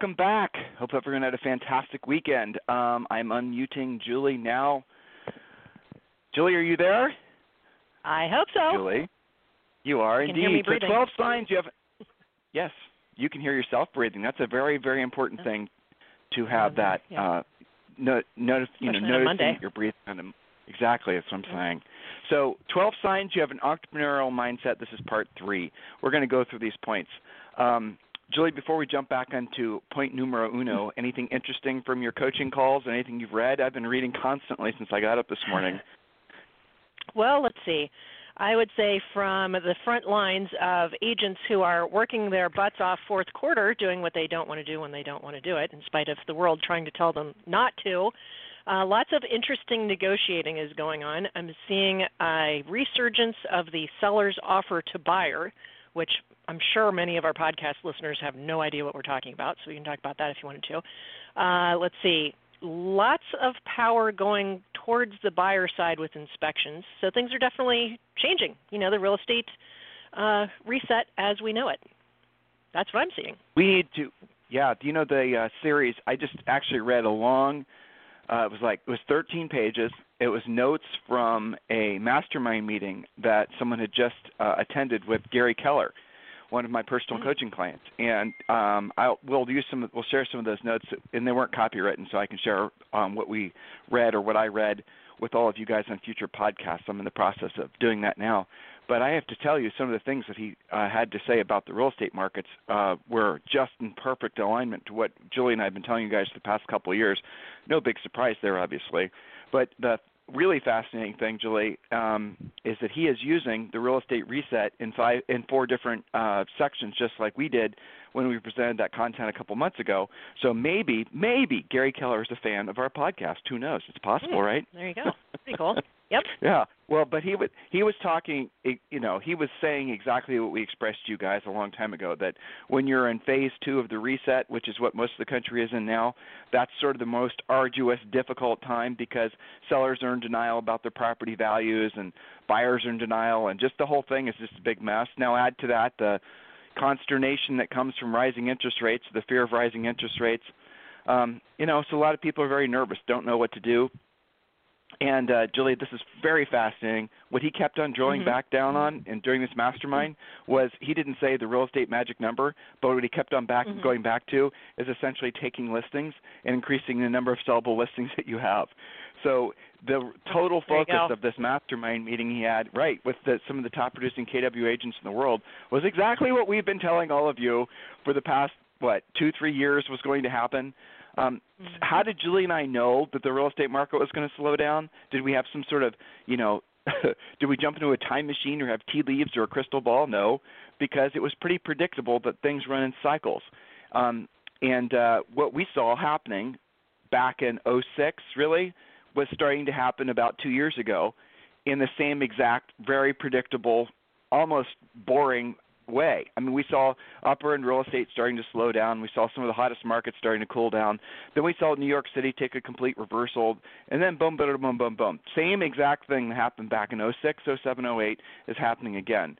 Welcome back. Hope everyone had a fantastic weekend. Um, I'm unmuting Julie now. Julie, are you there? I hope so. Julie, you are You indeed. so 12 signs you have. Yes, you can hear yourself breathing. That's a very, very important thing to have that. yeah. Uh, no, notice, you know, Especially noticing Monday. breathing. On a, exactly, that's what I'm Yeah. saying. So, 12 signs you have an entrepreneurial mindset. This is part three. We're going to go through these points. Um, Julie, before we jump back onto point numero uno, anything interesting from your coaching calls? Anything you've read? I've been reading constantly since I got up this morning. Well, let's see. I would say from the front lines of agents who are working their butts off fourth quarter, doing what they don't want to do when they don't want to do it, in spite of the world trying to tell them not to. Uh, lots of interesting negotiating is going on. I'm seeing a resurgence of the seller's offer to buyer, which I'm sure many of our podcast listeners have no idea what we're talking about, so we can talk about that if you wanted to. Uh, let's see. Lots of power going towards the buyer side with inspections, so things are definitely changing. You know, the real estate uh, reset as we know it. That's what I'm seeing. We need to, yeah. Do you know the uh, series? I just actually read a long. Uh, it was like it was 13 pages. It was notes from a mastermind meeting that someone had just uh, attended with Gary Keller, one of my personal Mm. coaching clients. And um, I'll we'll use some. We'll share some of those notes, and they weren't copywritten, so I can share um, what we read or what I read with all of you guys on future podcasts. I'm in the process of doing that now. But I have to tell you, some of the things that he uh, had to say about the real estate markets uh, were just in perfect alignment to what Julie and I have been telling you guys the past couple of years. No big surprise there, obviously. But the really fascinating thing, Julie, um, is that he is using the real estate reset in five in four different uh, sections, just like we did when we presented that content a couple months ago. So maybe, maybe Gary Keller is a fan of our podcast. Who knows? It's possible, Hmm. right? There you go. Pretty cool. Yep. Yeah. Well, but he was he was talking, you know, he was saying exactly what we expressed to you guys a long time ago that when you're in phase 2 of the reset, which is what most of the country is in now, that's sort of the most arduous, difficult time because sellers are in denial about their property values and buyers are in denial and just the whole thing is just a big mess. Now add to that the consternation that comes from rising interest rates, the fear of rising interest rates. Um, you know, so a lot of people are very nervous, don't know what to do. And uh, Julie, this is very fascinating. What he kept on drilling Mhm. back down on, and during this mastermind, was he didn't say the real estate magic number, but what he kept on back Mhm. going back to is essentially taking listings and increasing the number of sellable listings that you have. So the total focus of this mastermind meeting he had, right, with the, some of the top producing KW agents in the world, was exactly what we've been telling all of you for the past what two, three years was going to happen. Um, Mhm. How did Julie and I know that the real estate market was going to slow down? Did we have some sort of, you know, did we jump into a time machine or have tea leaves or a crystal ball? No, because it was pretty predictable that things run in cycles. Um, and uh, what we saw happening back in '06 really was starting to happen about two years ago in the same exact, very predictable, almost boring way. I mean, we saw upper end real estate starting to slow down. We saw some of the hottest markets starting to cool down. Then we saw New York City take a complete reversal, and then boom, boom, boom, boom, boom. Same exact thing that happened back in 06, 07, 08 is happening again.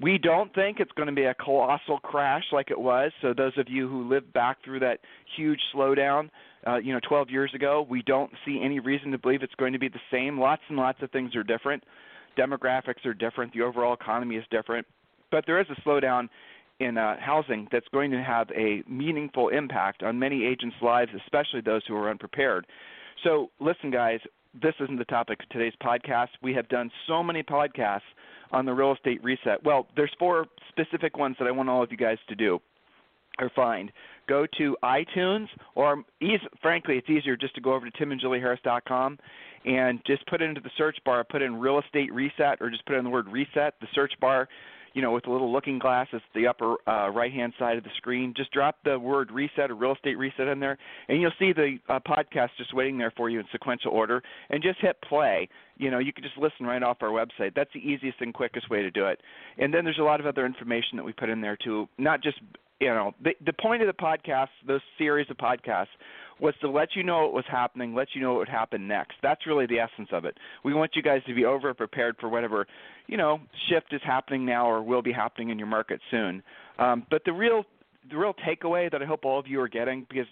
We don't think it's going to be a colossal crash like it was. So those of you who lived back through that huge slowdown, uh, you know, 12 years ago, we don't see any reason to believe it's going to be the same. Lots and lots of things are different. Demographics are different. The overall economy is different. But there is a slowdown in uh, housing that's going to have a meaningful impact on many agents' lives, especially those who are unprepared. So, listen, guys, this isn't the topic of today's podcast. We have done so many podcasts on the real estate reset. Well, there's four specific ones that I want all of you guys to do or find. Go to iTunes, or eas- frankly, it's easier just to go over to timandjulieharris.com and just put it into the search bar, put in real estate reset, or just put in the word reset. The search bar, you know, with a little looking glass, it's the upper uh, right-hand side of the screen. Just drop the word reset or real estate reset in there, and you'll see the uh, podcast just waiting there for you in sequential order. And just hit play. You know, you can just listen right off our website. That's the easiest and quickest way to do it. And then there's a lot of other information that we put in there too. Not just you know, the the point of the podcast, those series of podcasts, was to let you know what was happening, let you know what would happen next. That's really the essence of it. We want you guys to be over prepared for whatever, you know, shift is happening now or will be happening in your market soon. Um, but the real the real takeaway that I hope all of you are getting because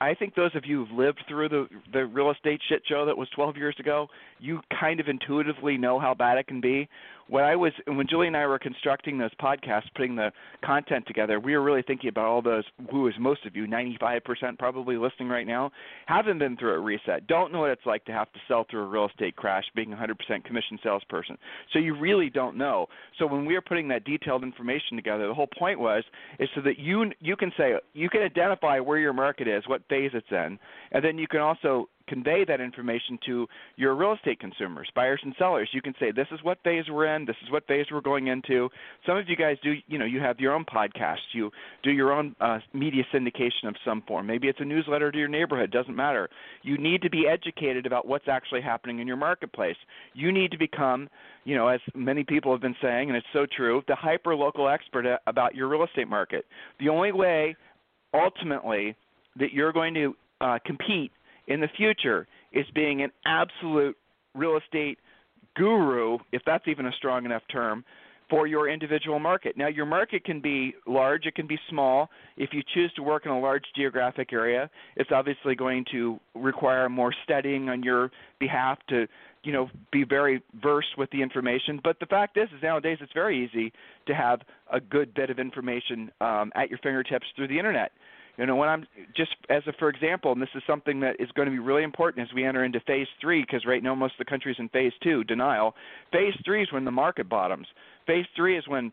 I think those of you who've lived through the the real estate shit show that was 12 years ago, you kind of intuitively know how bad it can be when I was when Julie and I were constructing those podcasts, putting the content together, we were really thinking about all those who is most of you, 95% probably listening right now, haven't been through a reset, don't know what it's like to have to sell through a real estate crash, being a 100% commission salesperson. So you really don't know. So when we were putting that detailed information together, the whole point was is so that you you can say you can identify where your market is, what phase it's in, and then you can also convey that information to your real estate consumers, buyers and sellers. You can say, this is what phase we're in, this is what phase we're going into. Some of you guys do, you know, you have your own podcasts, you do your own uh, media syndication of some form. Maybe it's a newsletter to your neighborhood, doesn't matter. You need to be educated about what's actually happening in your marketplace. You need to become, you know, as many people have been saying, and it's so true, the hyper local expert about your real estate market. The only way, ultimately, that you're going to uh, compete in the future is being an absolute real estate guru, if that's even a strong enough term, for your individual market. Now, your market can be large, it can be small. If you choose to work in a large geographic area, it's obviously going to require more studying on your behalf to, you know, be very versed with the information. But the fact is, is nowadays it's very easy to have a good bit of information um, at your fingertips through the internet. You know, when I'm just as a for example, and this is something that is going to be really important as we enter into phase three, because right now most of the countries in phase two, denial. Phase three is when the market bottoms. Phase three is when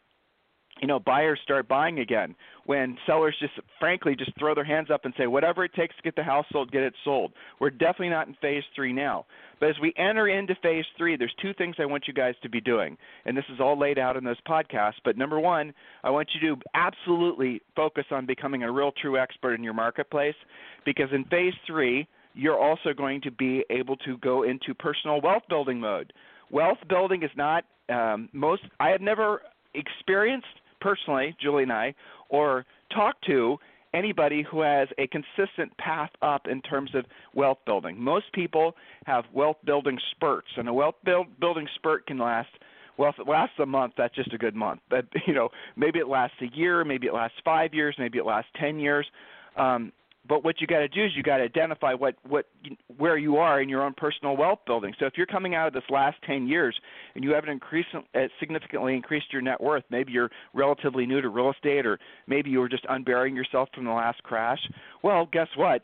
you know buyers start buying again when sellers just frankly just throw their hands up and say whatever it takes to get the house sold get it sold. We're definitely not in phase three now. But as we enter into phase three there's two things i want you guys to be doing. And this is all laid out in those podcasts but number one i want you to absolutely focus on becoming a real true expert in your marketplace. Because in phase three you're also going to be able to go into personal wealth building mode. Wealth building is not um, most i have never experienced personally, Julie and I, or talk to anybody who has a consistent path up in terms of wealth building. Most people have wealth building spurts, and a wealth build, building spurt can last. Well, if it lasts a month, that's just a good month. But you know, maybe it lasts a year, maybe it lasts five years, maybe it lasts ten years. Um, but what you got to do is you got to identify what what where you are in your own personal wealth building. So if you're coming out of this last 10 years and you haven't increased uh, significantly increased your net worth, maybe you're relatively new to real estate or maybe you were just unburying yourself from the last crash. Well, guess what?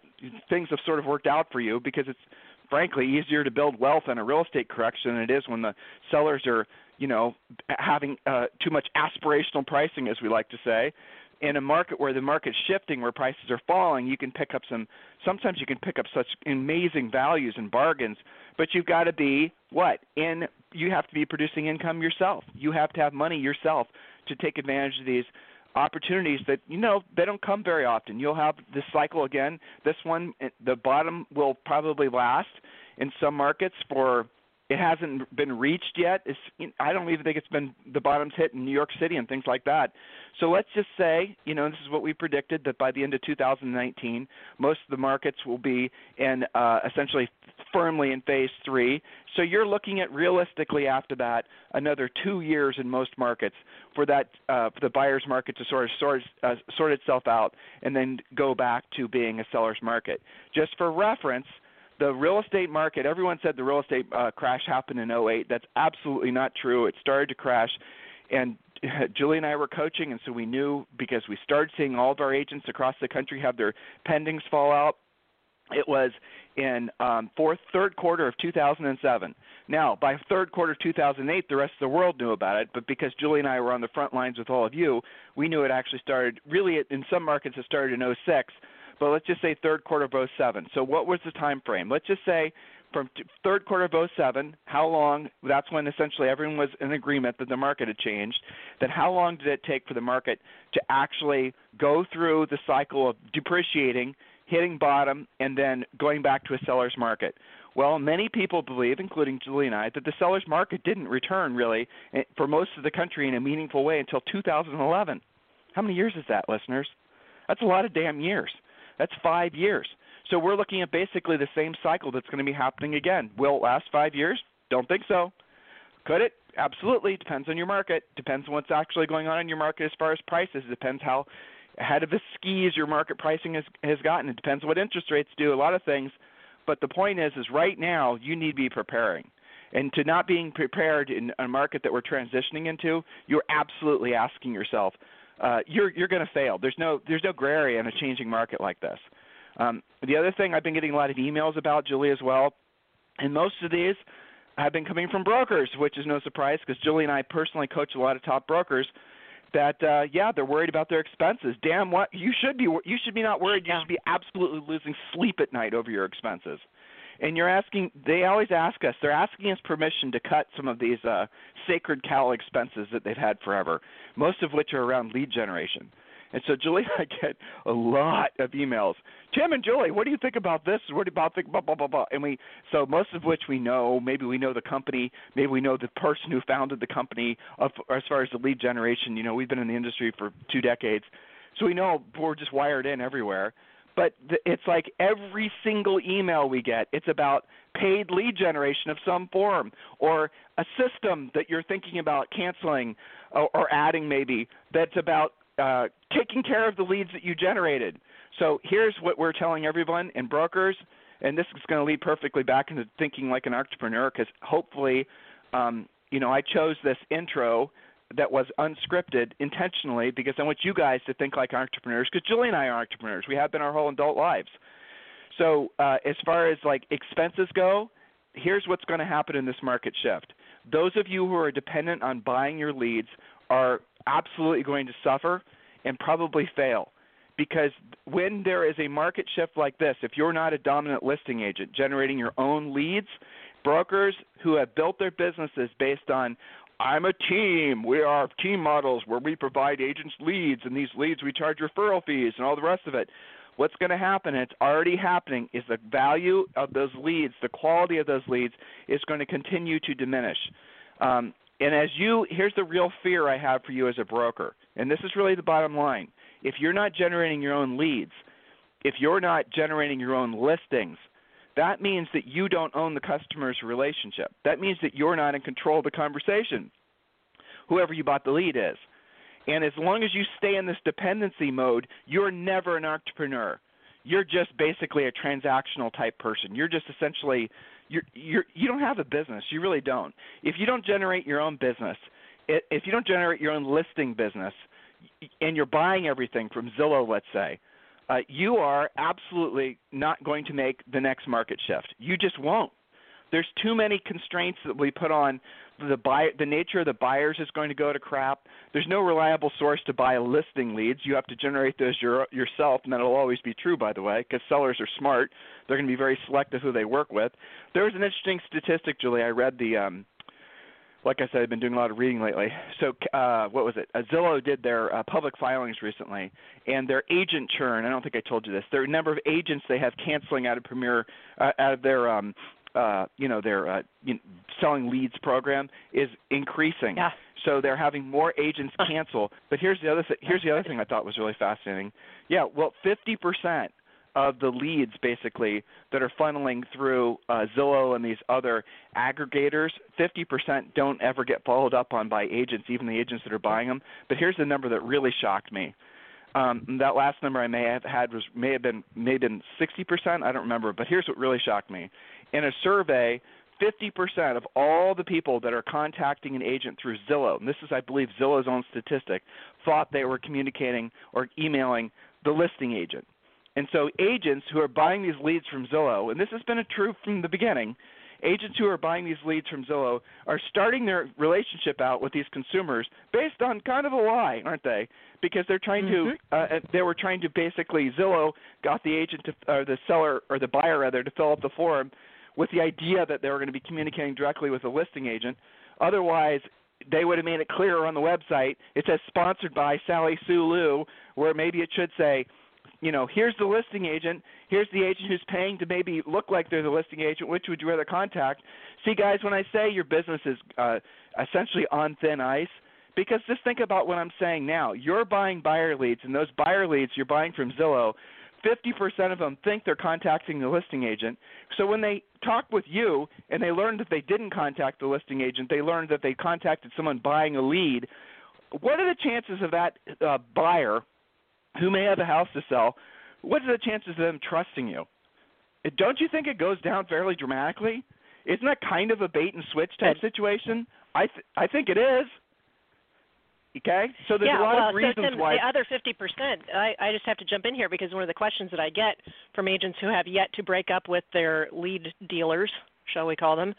Things have sort of worked out for you because it's frankly easier to build wealth in a real estate correction than it is when the sellers are you know having uh, too much aspirational pricing as we like to say in a market where the market's shifting, where prices are falling, you can pick up some. Sometimes you can pick up such amazing values and bargains, but you've got to be what? In you have to be producing income yourself. You have to have money yourself to take advantage of these opportunities that you know they don't come very often. You'll have this cycle again. This one, eh, the bottom will probably last in some markets for it hasn't been reached yet. It's, I don't even think it's been the bottom's hit in New York City and things like that. So let's just say, you know, this is what we predicted that by the end of 2019, most of the markets will be in uh, essentially firmly in phase three. So you're looking at realistically after that another two years in most markets for that uh, for the buyer's market to sort of sort, uh, sort itself out and then go back to being a seller's market. Just for reference the real estate market, everyone said the real estate uh, crash happened in 08. That's absolutely not true. It started to crash. And Julie and I were coaching, and so we knew because we started seeing all of our agents across the country have their pendings fall out. It was in um, fourth, third quarter of 2007. Now, by third quarter of 2008, the rest of the world knew about it, but because Julie and I were on the front lines with all of you, we knew it actually started. Really, in some markets, it started in 06 but let's just say third quarter of 07. So what was the time frame? Let's just say from t- third quarter of 07, how long, that's when essentially everyone was in agreement that the market had changed, then how long did it take for the market to actually go through the cycle of depreciating, hitting bottom, and then going back to a seller's market? Well, many people believe, including Julie and I, that the seller's market didn't return really eh, for most of the country in a meaningful way until 2011. How many years is that, listeners? That's a lot of damn years. That's five years. So we're looking at basically the same cycle that's going to be happening again. Will it last five years? Don't think so. Could it? Absolutely. Depends on your market. Depends on what's actually going on in your market as far as prices. It Depends how ahead of the skis your market pricing has has gotten. It depends on what interest rates do. A lot of things. But the point is, is right now you need to be preparing. And to not being prepared in a market that we're transitioning into, you're absolutely asking yourself, uh, you're you're going to fail. There's no there's no gray area in a changing market like this. Um, the other thing I've been getting a lot of emails about, Julie, as well, and most of these have been coming from brokers, which is no surprise because Julie and I personally coach a lot of top brokers. That uh, yeah, they're worried about their expenses. Damn, what you should be you should be not worried. You should be absolutely losing sleep at night over your expenses and you're asking they always ask us they're asking us permission to cut some of these uh, sacred cow expenses that they've had forever most of which are around lead generation and so Julie I get a lot of emails. Tim and Julie, what do you think about this? What do you about think blah blah blah blah? And we so most of which we know. Maybe we know the company. Maybe we know the person who founded the company. Of, as far as the lead generation, you know, we've been in the industry for two decades, so we know we're just wired in everywhere but it's like every single email we get it's about paid lead generation of some form or a system that you're thinking about canceling or, or adding maybe that's about uh, taking care of the leads that you generated. So here's what we're telling everyone and brokers and this is going to lead perfectly back into thinking like an entrepreneur because hopefully um, you know i chose this intro that was unscripted intentionally because I want you guys to think like entrepreneurs because Julie and I are entrepreneurs. We have been our whole adult lives. So uh, as far as like expenses go, here's what's going to happen in this market shift. Those of you who are dependent on buying your leads are absolutely going to suffer and probably fail because when there is a market shift like this, if you're not a dominant listing agent generating your own leads, brokers who have built their businesses based on I'm a team. We are team models where we provide agents leads, and these leads we charge referral fees and all the rest of it. What's going to happen, and it's already happening, is the value of those leads, the quality of those leads, is going to continue to diminish. Um, and as you, here's the real fear I have for you as a broker, and this is really the bottom line. If you're not generating your own leads, if you're not generating your own listings, that means that you don't own the customer's relationship. That means that you're not in control of the conversation, whoever you bought the lead is. And as long as you stay in this dependency mode, you're never an entrepreneur. You're just basically a transactional type person. You're just essentially you're you're you don't have a business. You really don't. If you don't generate your own business, if you don't generate your own listing business, and you're buying everything from Zillow, let's say, uh, you are absolutely not going to make the next market shift. You just won't. There's too many constraints that we put on the buy. The nature of the buyers is going to go to crap. There's no reliable source to buy listing leads. You have to generate those your, yourself, and that'll always be true, by the way, because sellers are smart. They're going to be very selective who they work with. There was an interesting statistic, Julie. I read the um, like I said, I've been doing a lot of reading lately. So, uh, what was it? Uh, Zillow did their uh, public filings recently, and their agent churn. I don't think I told you this. Their number of agents they have canceling out of Premier, uh, out of their, um, uh, you know, their uh, you know, selling leads program is increasing. Yeah. So they're having more agents cancel. But here's the other th- here's the other thing I thought was really fascinating. Yeah, well, 50% of the leads basically that are funneling through uh, Zillow and these other aggregators, 50% don't ever get followed up on by agents, even the agents that are buying them. But here's the number that really shocked me. Um, that last number I may have had was may have been may have been 60%. I don't remember, but here's what really shocked me. In a survey, 50% of all the people that are contacting an agent through Zillow, and this is, I believe, Zillow's own statistic, thought they were communicating or emailing the listing agent. And so agents who are buying these leads from Zillow, and this has been a true from the beginning, agents who are buying these leads from Zillow are starting their relationship out with these consumers based on kind of a lie, aren't they? Because they're trying mm-hmm. to, uh, they were trying to basically Zillow got the agent to, or the seller or the buyer rather to fill out the form with the idea that they were going to be communicating directly with the listing agent. Otherwise, they would have made it clearer on the website. It says sponsored by Sally Sue Lou, where maybe it should say, you know, here's the listing agent. Here's the agent who's paying to maybe look like they're the listing agent. Which would you rather contact? See, guys, when I say your business is uh, essentially on thin ice, because just think about what I'm saying now. You're buying buyer leads, and those buyer leads you're buying from Zillow 50% of them think they're contacting the listing agent. So when they talk with you and they learn that they didn't contact the listing agent, they learned that they contacted someone buying a lead. What are the chances of that uh, buyer who may have a house to sell? What are the chances of them trusting you? Don't you think it goes down fairly dramatically? Isn't that kind of a bait and switch type situation? I th- I think it is. Okay, so there's yeah, a lot well, of reasons so Tim, why. The other 50%, I, I just have to jump in here because one of the questions that I get from agents who have yet to break up with their lead dealers, shall we call them,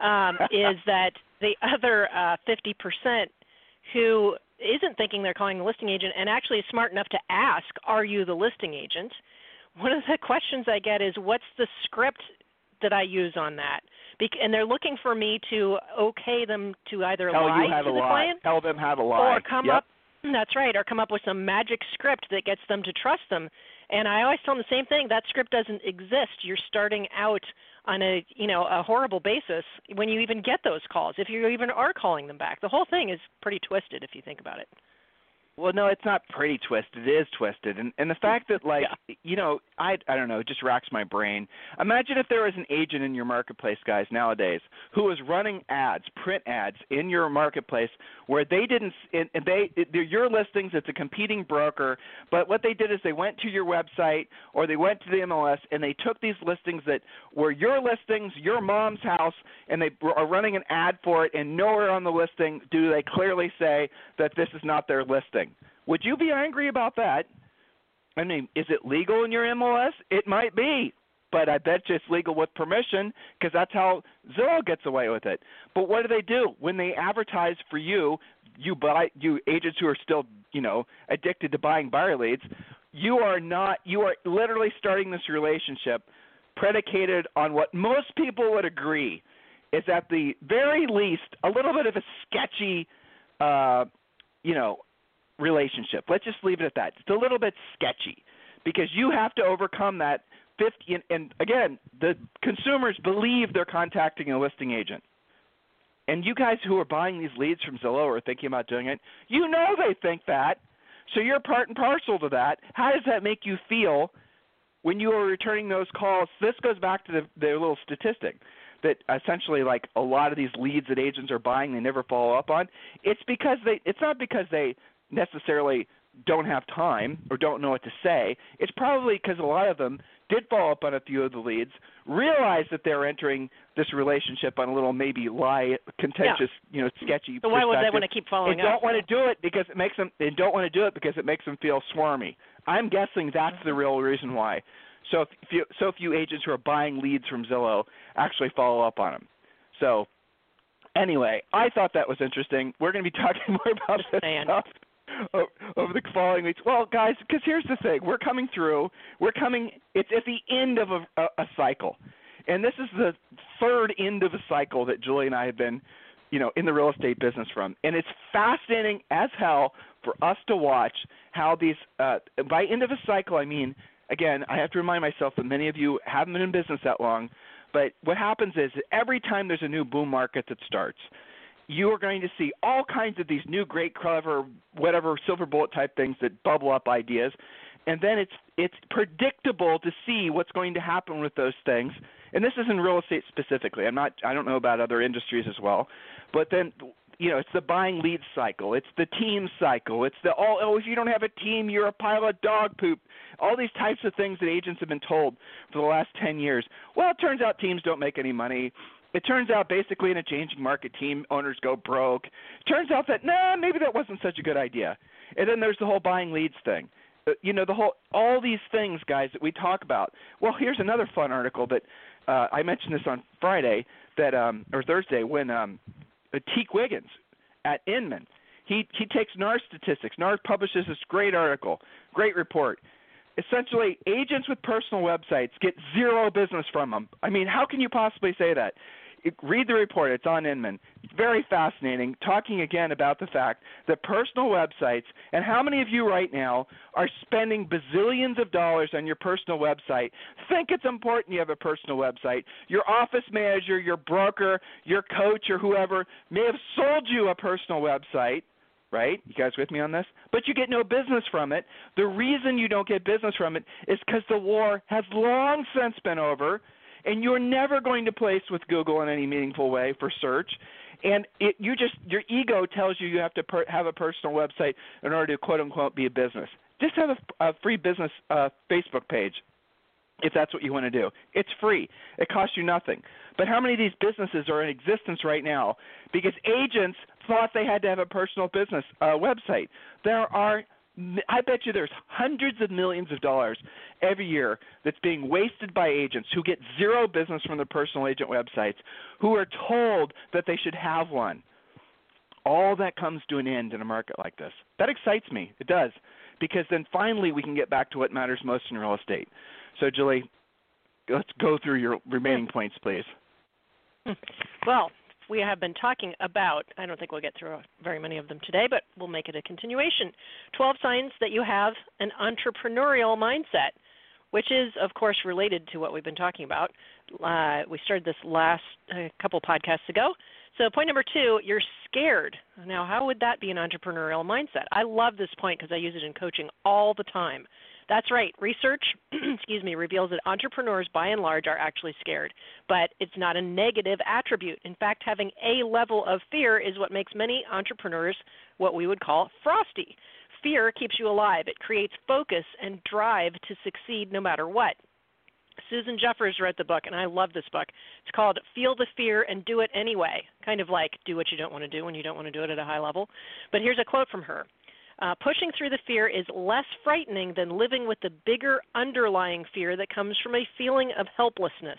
um, is that the other uh, 50% who isn't thinking they're calling the listing agent and actually is smart enough to ask, "Are you the listing agent?" One of the questions I get is, "What's the script that I use on that?" and they're looking for me to okay them to either Tell lie to the lie. client, Tell them how to lie, or come yep. up. That's right, or come up with some magic script that gets them to trust them. And I always tell them the same thing: that script doesn't exist. You're starting out on a you know a horrible basis when you even get those calls. If you even are calling them back, the whole thing is pretty twisted if you think about it. Well, no, it's not pretty twisted. It is twisted, and and the fact that like yeah. you know, I I don't know, it just racks my brain. Imagine if there was an agent in your marketplace, guys, nowadays, who was running ads, print ads in your marketplace where they didn't, and they they're your listings. It's a competing broker, but what they did is they went to your website or they went to the MLS and they took these listings that were your listings, your mom's house, and they are running an ad for it, and nowhere on the listing do they clearly say that this is not their listing. Would you be angry about that? I mean, is it legal in your MLS? It might be, but I bet you it's legal with permission because that's how Zillow gets away with it. But what do they do when they advertise for you? You buy you agents who are still you know addicted to buying buyer leads. You are not. You are literally starting this relationship predicated on what most people would agree is at the very least a little bit of a sketchy, uh, you know, relationship. Let's just leave it at that. It's a little bit sketchy because you have to overcome that 50 and, and again, the consumers believe they're contacting a listing agent. And you guys who are buying these leads from Zillow or thinking about doing it, you know they think that. So you're part and parcel to that. How does that make you feel when you are returning those calls? This goes back to the, the little statistic that essentially like a lot of these leads that agents are buying they never follow up on. It's because they it's not because they necessarily don't have time or don't know what to say. It's probably because a lot of them did follow up on a few of the leads, realized that they're entering this relationship on a little maybe lie, contentious, yeah. you know, sketchy. So why would they want to keep following and don't want to do it because it makes them. They don't want to do it because it makes them feel swarmy. I'm guessing that's the real reason why. So if, if you so few agents who are buying leads from Zillow actually follow up on them. So anyway, I thought that was interesting. We're going to be talking more about Just this saying. stuff over the following weeks. Well, guys, because here's the thing: we're coming through. We're coming. It's at the end of a, a, a cycle, and this is the third end of a cycle that Julie and I have been, you know, in the real estate business from, and it's fascinating as hell for us to watch how these. Uh, by end of a cycle, I mean, again, I have to remind myself that many of you haven't been in business that long. But what happens is every time there's a new boom market that starts, you are going to see all kinds of these new great clever whatever silver bullet type things that bubble up ideas. And then it's it's predictable to see what's going to happen with those things. And this is in real estate specifically. I'm not i don't know about other industries as well. But then you know it's the buying lead cycle. It's the team cycle. It's the all oh if you don't have a team you're a pile of dog poop. All these types of things that agents have been told for the last 10 years. Well it turns out teams don't make any money it turns out basically in a changing market, team owners go broke. Turns out that nah, maybe that wasn't such a good idea. And then there's the whole buying leads thing. Uh, you know, the whole all these things, guys, that we talk about. Well, here's another fun article that uh, I mentioned this on Friday that um, or Thursday when um, uh, Teke Wiggins at Inman he he takes NAR statistics. NAR publishes this great article, great report. essentially agents with personal websites get zero business from them. I mean, how can you possibly say that? Read the report. It's on Inman. Very fascinating. Talking again about the fact that personal websites and how many of you right now are spending bazillions of dollars on your personal website. Think it's important you have a personal website. Your office manager, your broker, your coach, or whoever may have sold you a personal website right? You guys with me on this? But you get no business from it. The reason you don't get business from it is because the war has long since been over and you're never going to place with Google in any meaningful way for search. And it, you just your ego tells you you have to per, have a personal website in order to quote unquote be a business. Just have a, a free business uh, Facebook page if that's what you want to do. It's free. It costs you nothing. But how many of these businesses are in existence right now because agents thought they had to have a personal business uh, website? There are I bet you there's hundreds of millions of dollars every year that's being wasted by agents who get zero business from their personal agent websites who are told that they should have one. All that comes to an end in a market like this. That excites me. It does. Because then finally we can get back to what matters most in real estate. So, Julie, let's go through your remaining points, please. Well, we have been talking about, I don't think we'll get through very many of them today, but we'll make it a continuation. 12 signs that you have an entrepreneurial mindset, which is, of course, related to what we've been talking about. Uh, we started this last uh, couple podcasts ago. So, point number two, you're scared. Now, how would that be an entrepreneurial mindset? I love this point because I use it in coaching all the time. That's right. Research, excuse me, reveals that entrepreneurs by and large are actually scared, but it's not a negative attribute. In fact, having a level of fear is what makes many entrepreneurs what we would call frosty. Fear keeps you alive. It creates focus and drive to succeed no matter what. Susan Jeffers wrote the book, and I love this book. It's called Feel the Fear and Do It Anyway. Kind of like do what you don't want to do when you don't want to do it at a high level. But here's a quote from her uh, pushing through the fear is less frightening than living with the bigger underlying fear that comes from a feeling of helplessness.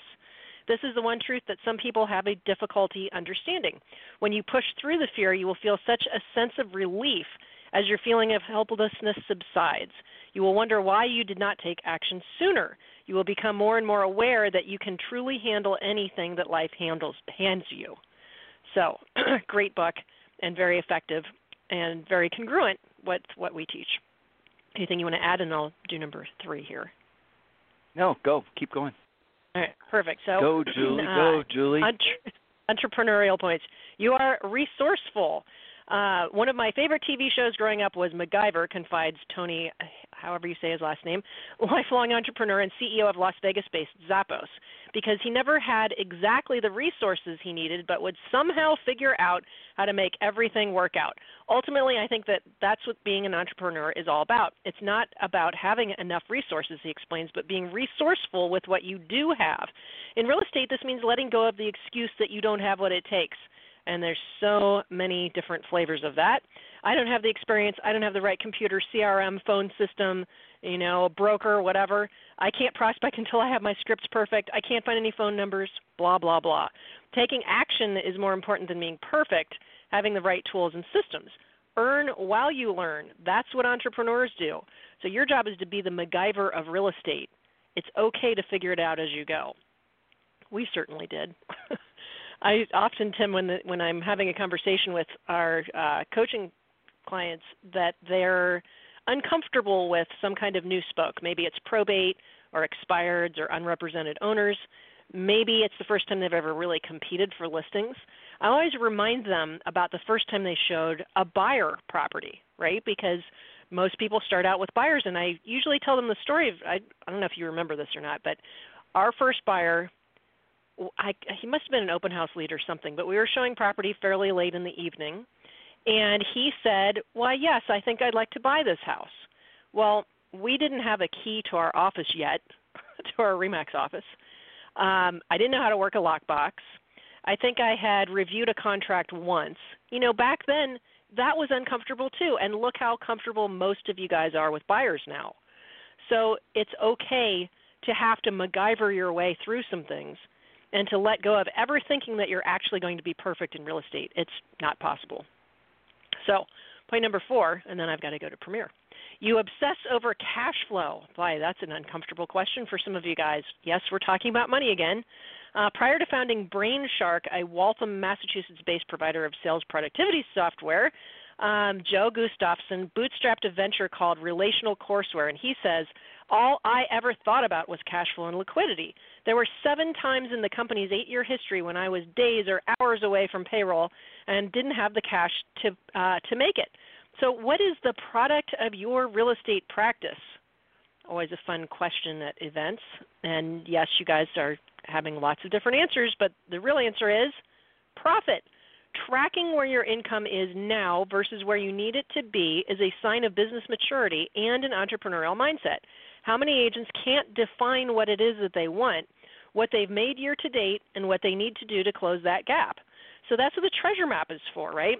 This is the one truth that some people have a difficulty understanding. When you push through the fear, you will feel such a sense of relief as your feeling of helplessness subsides. You will wonder why you did not take action sooner. You will become more and more aware that you can truly handle anything that life handles hands you. So, great book and very effective and very congruent what what we teach. Anything you want to add, and I'll do number three here. No, go. Keep going. All right, perfect. So go, Julie. Uh, go, Julie. Entre- entrepreneurial points. You are resourceful. Uh, one of my favorite TV shows growing up was MacGyver, confides Tony, however you say his last name, lifelong entrepreneur and CEO of Las Vegas based Zappos, because he never had exactly the resources he needed, but would somehow figure out how to make everything work out. Ultimately, I think that that's what being an entrepreneur is all about. It's not about having enough resources, he explains, but being resourceful with what you do have. In real estate, this means letting go of the excuse that you don't have what it takes and there's so many different flavors of that. I don't have the experience. I don't have the right computer, CRM, phone system, you know, broker, whatever. I can't prospect until I have my scripts perfect. I can't find any phone numbers, blah, blah, blah. Taking action is more important than being perfect, having the right tools and systems. Earn while you learn. That's what entrepreneurs do. So your job is to be the MacGyver of real estate. It's okay to figure it out as you go. We certainly did. I often, Tim, when the, when I'm having a conversation with our uh, coaching clients, that they're uncomfortable with some kind of new spoke. Maybe it's probate or expireds or unrepresented owners. Maybe it's the first time they've ever really competed for listings. I always remind them about the first time they showed a buyer property, right? Because most people start out with buyers, and I usually tell them the story of I, I don't know if you remember this or not, but our first buyer I, he must have been an open house lead or something, but we were showing property fairly late in the evening, and he said, "Why, yes, I think I'd like to buy this house." Well, we didn't have a key to our office yet, to our Remax office. Um, I didn't know how to work a lockbox. I think I had reviewed a contract once. You know, back then that was uncomfortable too. And look how comfortable most of you guys are with buyers now. So it's okay to have to MacGyver your way through some things and to let go of ever thinking that you're actually going to be perfect in real estate. It's not possible. So, point number four, and then I've got to go to Premier. You obsess over cash flow. Boy, that's an uncomfortable question for some of you guys. Yes, we're talking about money again. Uh, prior to founding Brainshark, a Waltham, Massachusetts based provider of sales productivity software, um, Joe Gustafson bootstrapped a venture called Relational Courseware, and he says, All I ever thought about was cash flow and liquidity. There were seven times in the company's eight year history when I was days or hours away from payroll and didn't have the cash to, uh, to make it. So, what is the product of your real estate practice? Always a fun question at events. And yes, you guys are having lots of different answers, but the real answer is profit. Tracking where your income is now versus where you need it to be is a sign of business maturity and an entrepreneurial mindset. How many agents can't define what it is that they want, what they've made year to date, and what they need to do to close that gap? So that's what the treasure map is for, right?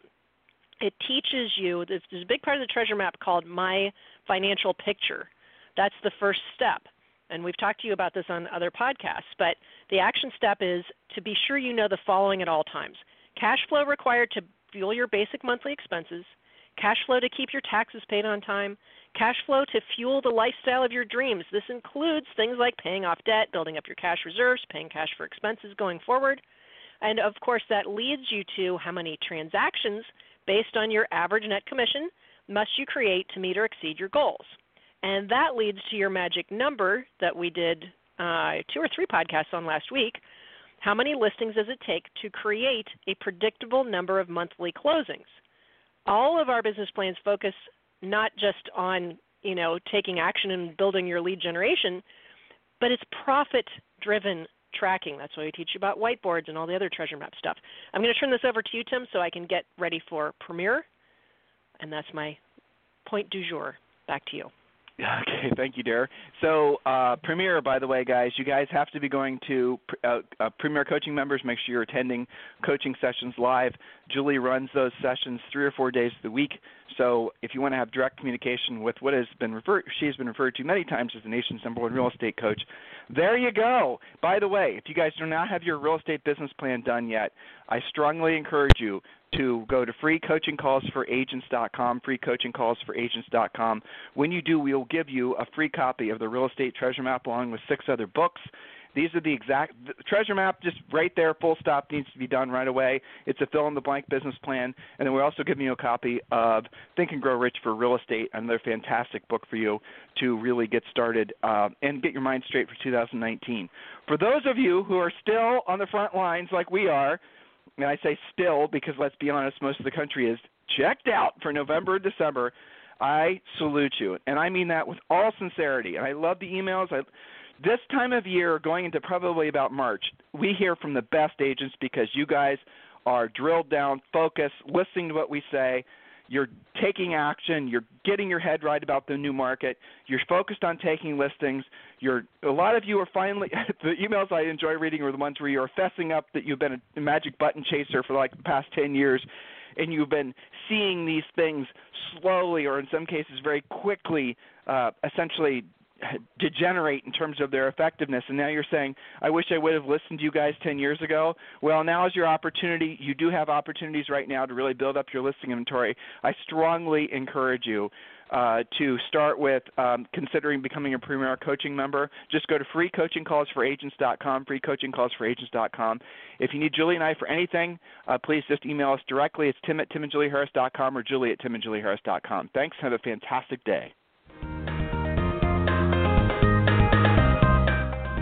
It teaches you, there's a big part of the treasure map called My Financial Picture. That's the first step and we've talked to you about this on other podcasts, but the action step is to be sure you know the following at all times cash flow required to fuel your basic monthly expenses, cash flow to keep your taxes paid on time, cash flow to fuel the lifestyle of your dreams. This includes things like paying off debt, building up your cash reserves, paying cash for expenses going forward. And of course, that leads you to how many transactions based on your average net commission must you create to meet or exceed your goals. And that leads to your magic number that we did uh, two or three podcasts on last week. How many listings does it take to create a predictable number of monthly closings? All of our business plans focus not just on you know taking action and building your lead generation, but it's profit driven tracking. That's why we teach you about whiteboards and all the other treasure map stuff. I'm going to turn this over to you, Tim, so I can get ready for Premier, And that's my point du jour. Back to you. Okay, thank you, Dare. So, uh, Premier, by the way, guys, you guys have to be going to uh, uh, Premier coaching members. Make sure you're attending coaching sessions live. Julie runs those sessions three or four days of the week. So, if you want to have direct communication with what has been referred, she has been referred to many times as the nation's number one real estate coach. There you go. By the way, if you guys do not have your real estate business plan done yet, I strongly encourage you to go to freecoachingcallsforagents.com, freecoachingcallsforagents.com. When you do, we'll give you a free copy of the Real Estate Treasure Map along with six other books. These are the exact the treasure map, just right there, full stop, needs to be done right away. It's a fill in the blank business plan. And then we're also giving you a copy of Think and Grow Rich for Real Estate, another fantastic book for you to really get started uh, and get your mind straight for 2019. For those of you who are still on the front lines like we are, and I say still because let's be honest, most of the country is checked out for November and December. I salute you, and I mean that with all sincerity. And I love the emails. I, this time of year, going into probably about March, we hear from the best agents because you guys are drilled down, focused, listening to what we say, you're taking action, you're getting your head right about the new market, you're focused on taking listings. You're a lot of you are finally the emails I enjoy reading are the ones where you're fessing up that you've been a magic button chaser for like the past 10 years and you've been seeing these things slowly or in some cases very quickly uh, essentially degenerate in terms of their effectiveness. And now you're saying i wish i would have listened to you guys 10 years ago. Well now is your opportunity. You do have opportunities right now to really build up your listing inventory. I strongly encourage you uh, to start with um, considering becoming a premier coaching member. Just go to freecoachingcallsforagents.com freecoachingcallsforagents.com if you need julie and i for anything uh, please just email us directly. It's tim at timandjulieharris.com or julie at timandjulieharris.com thanks. Have a fantastic day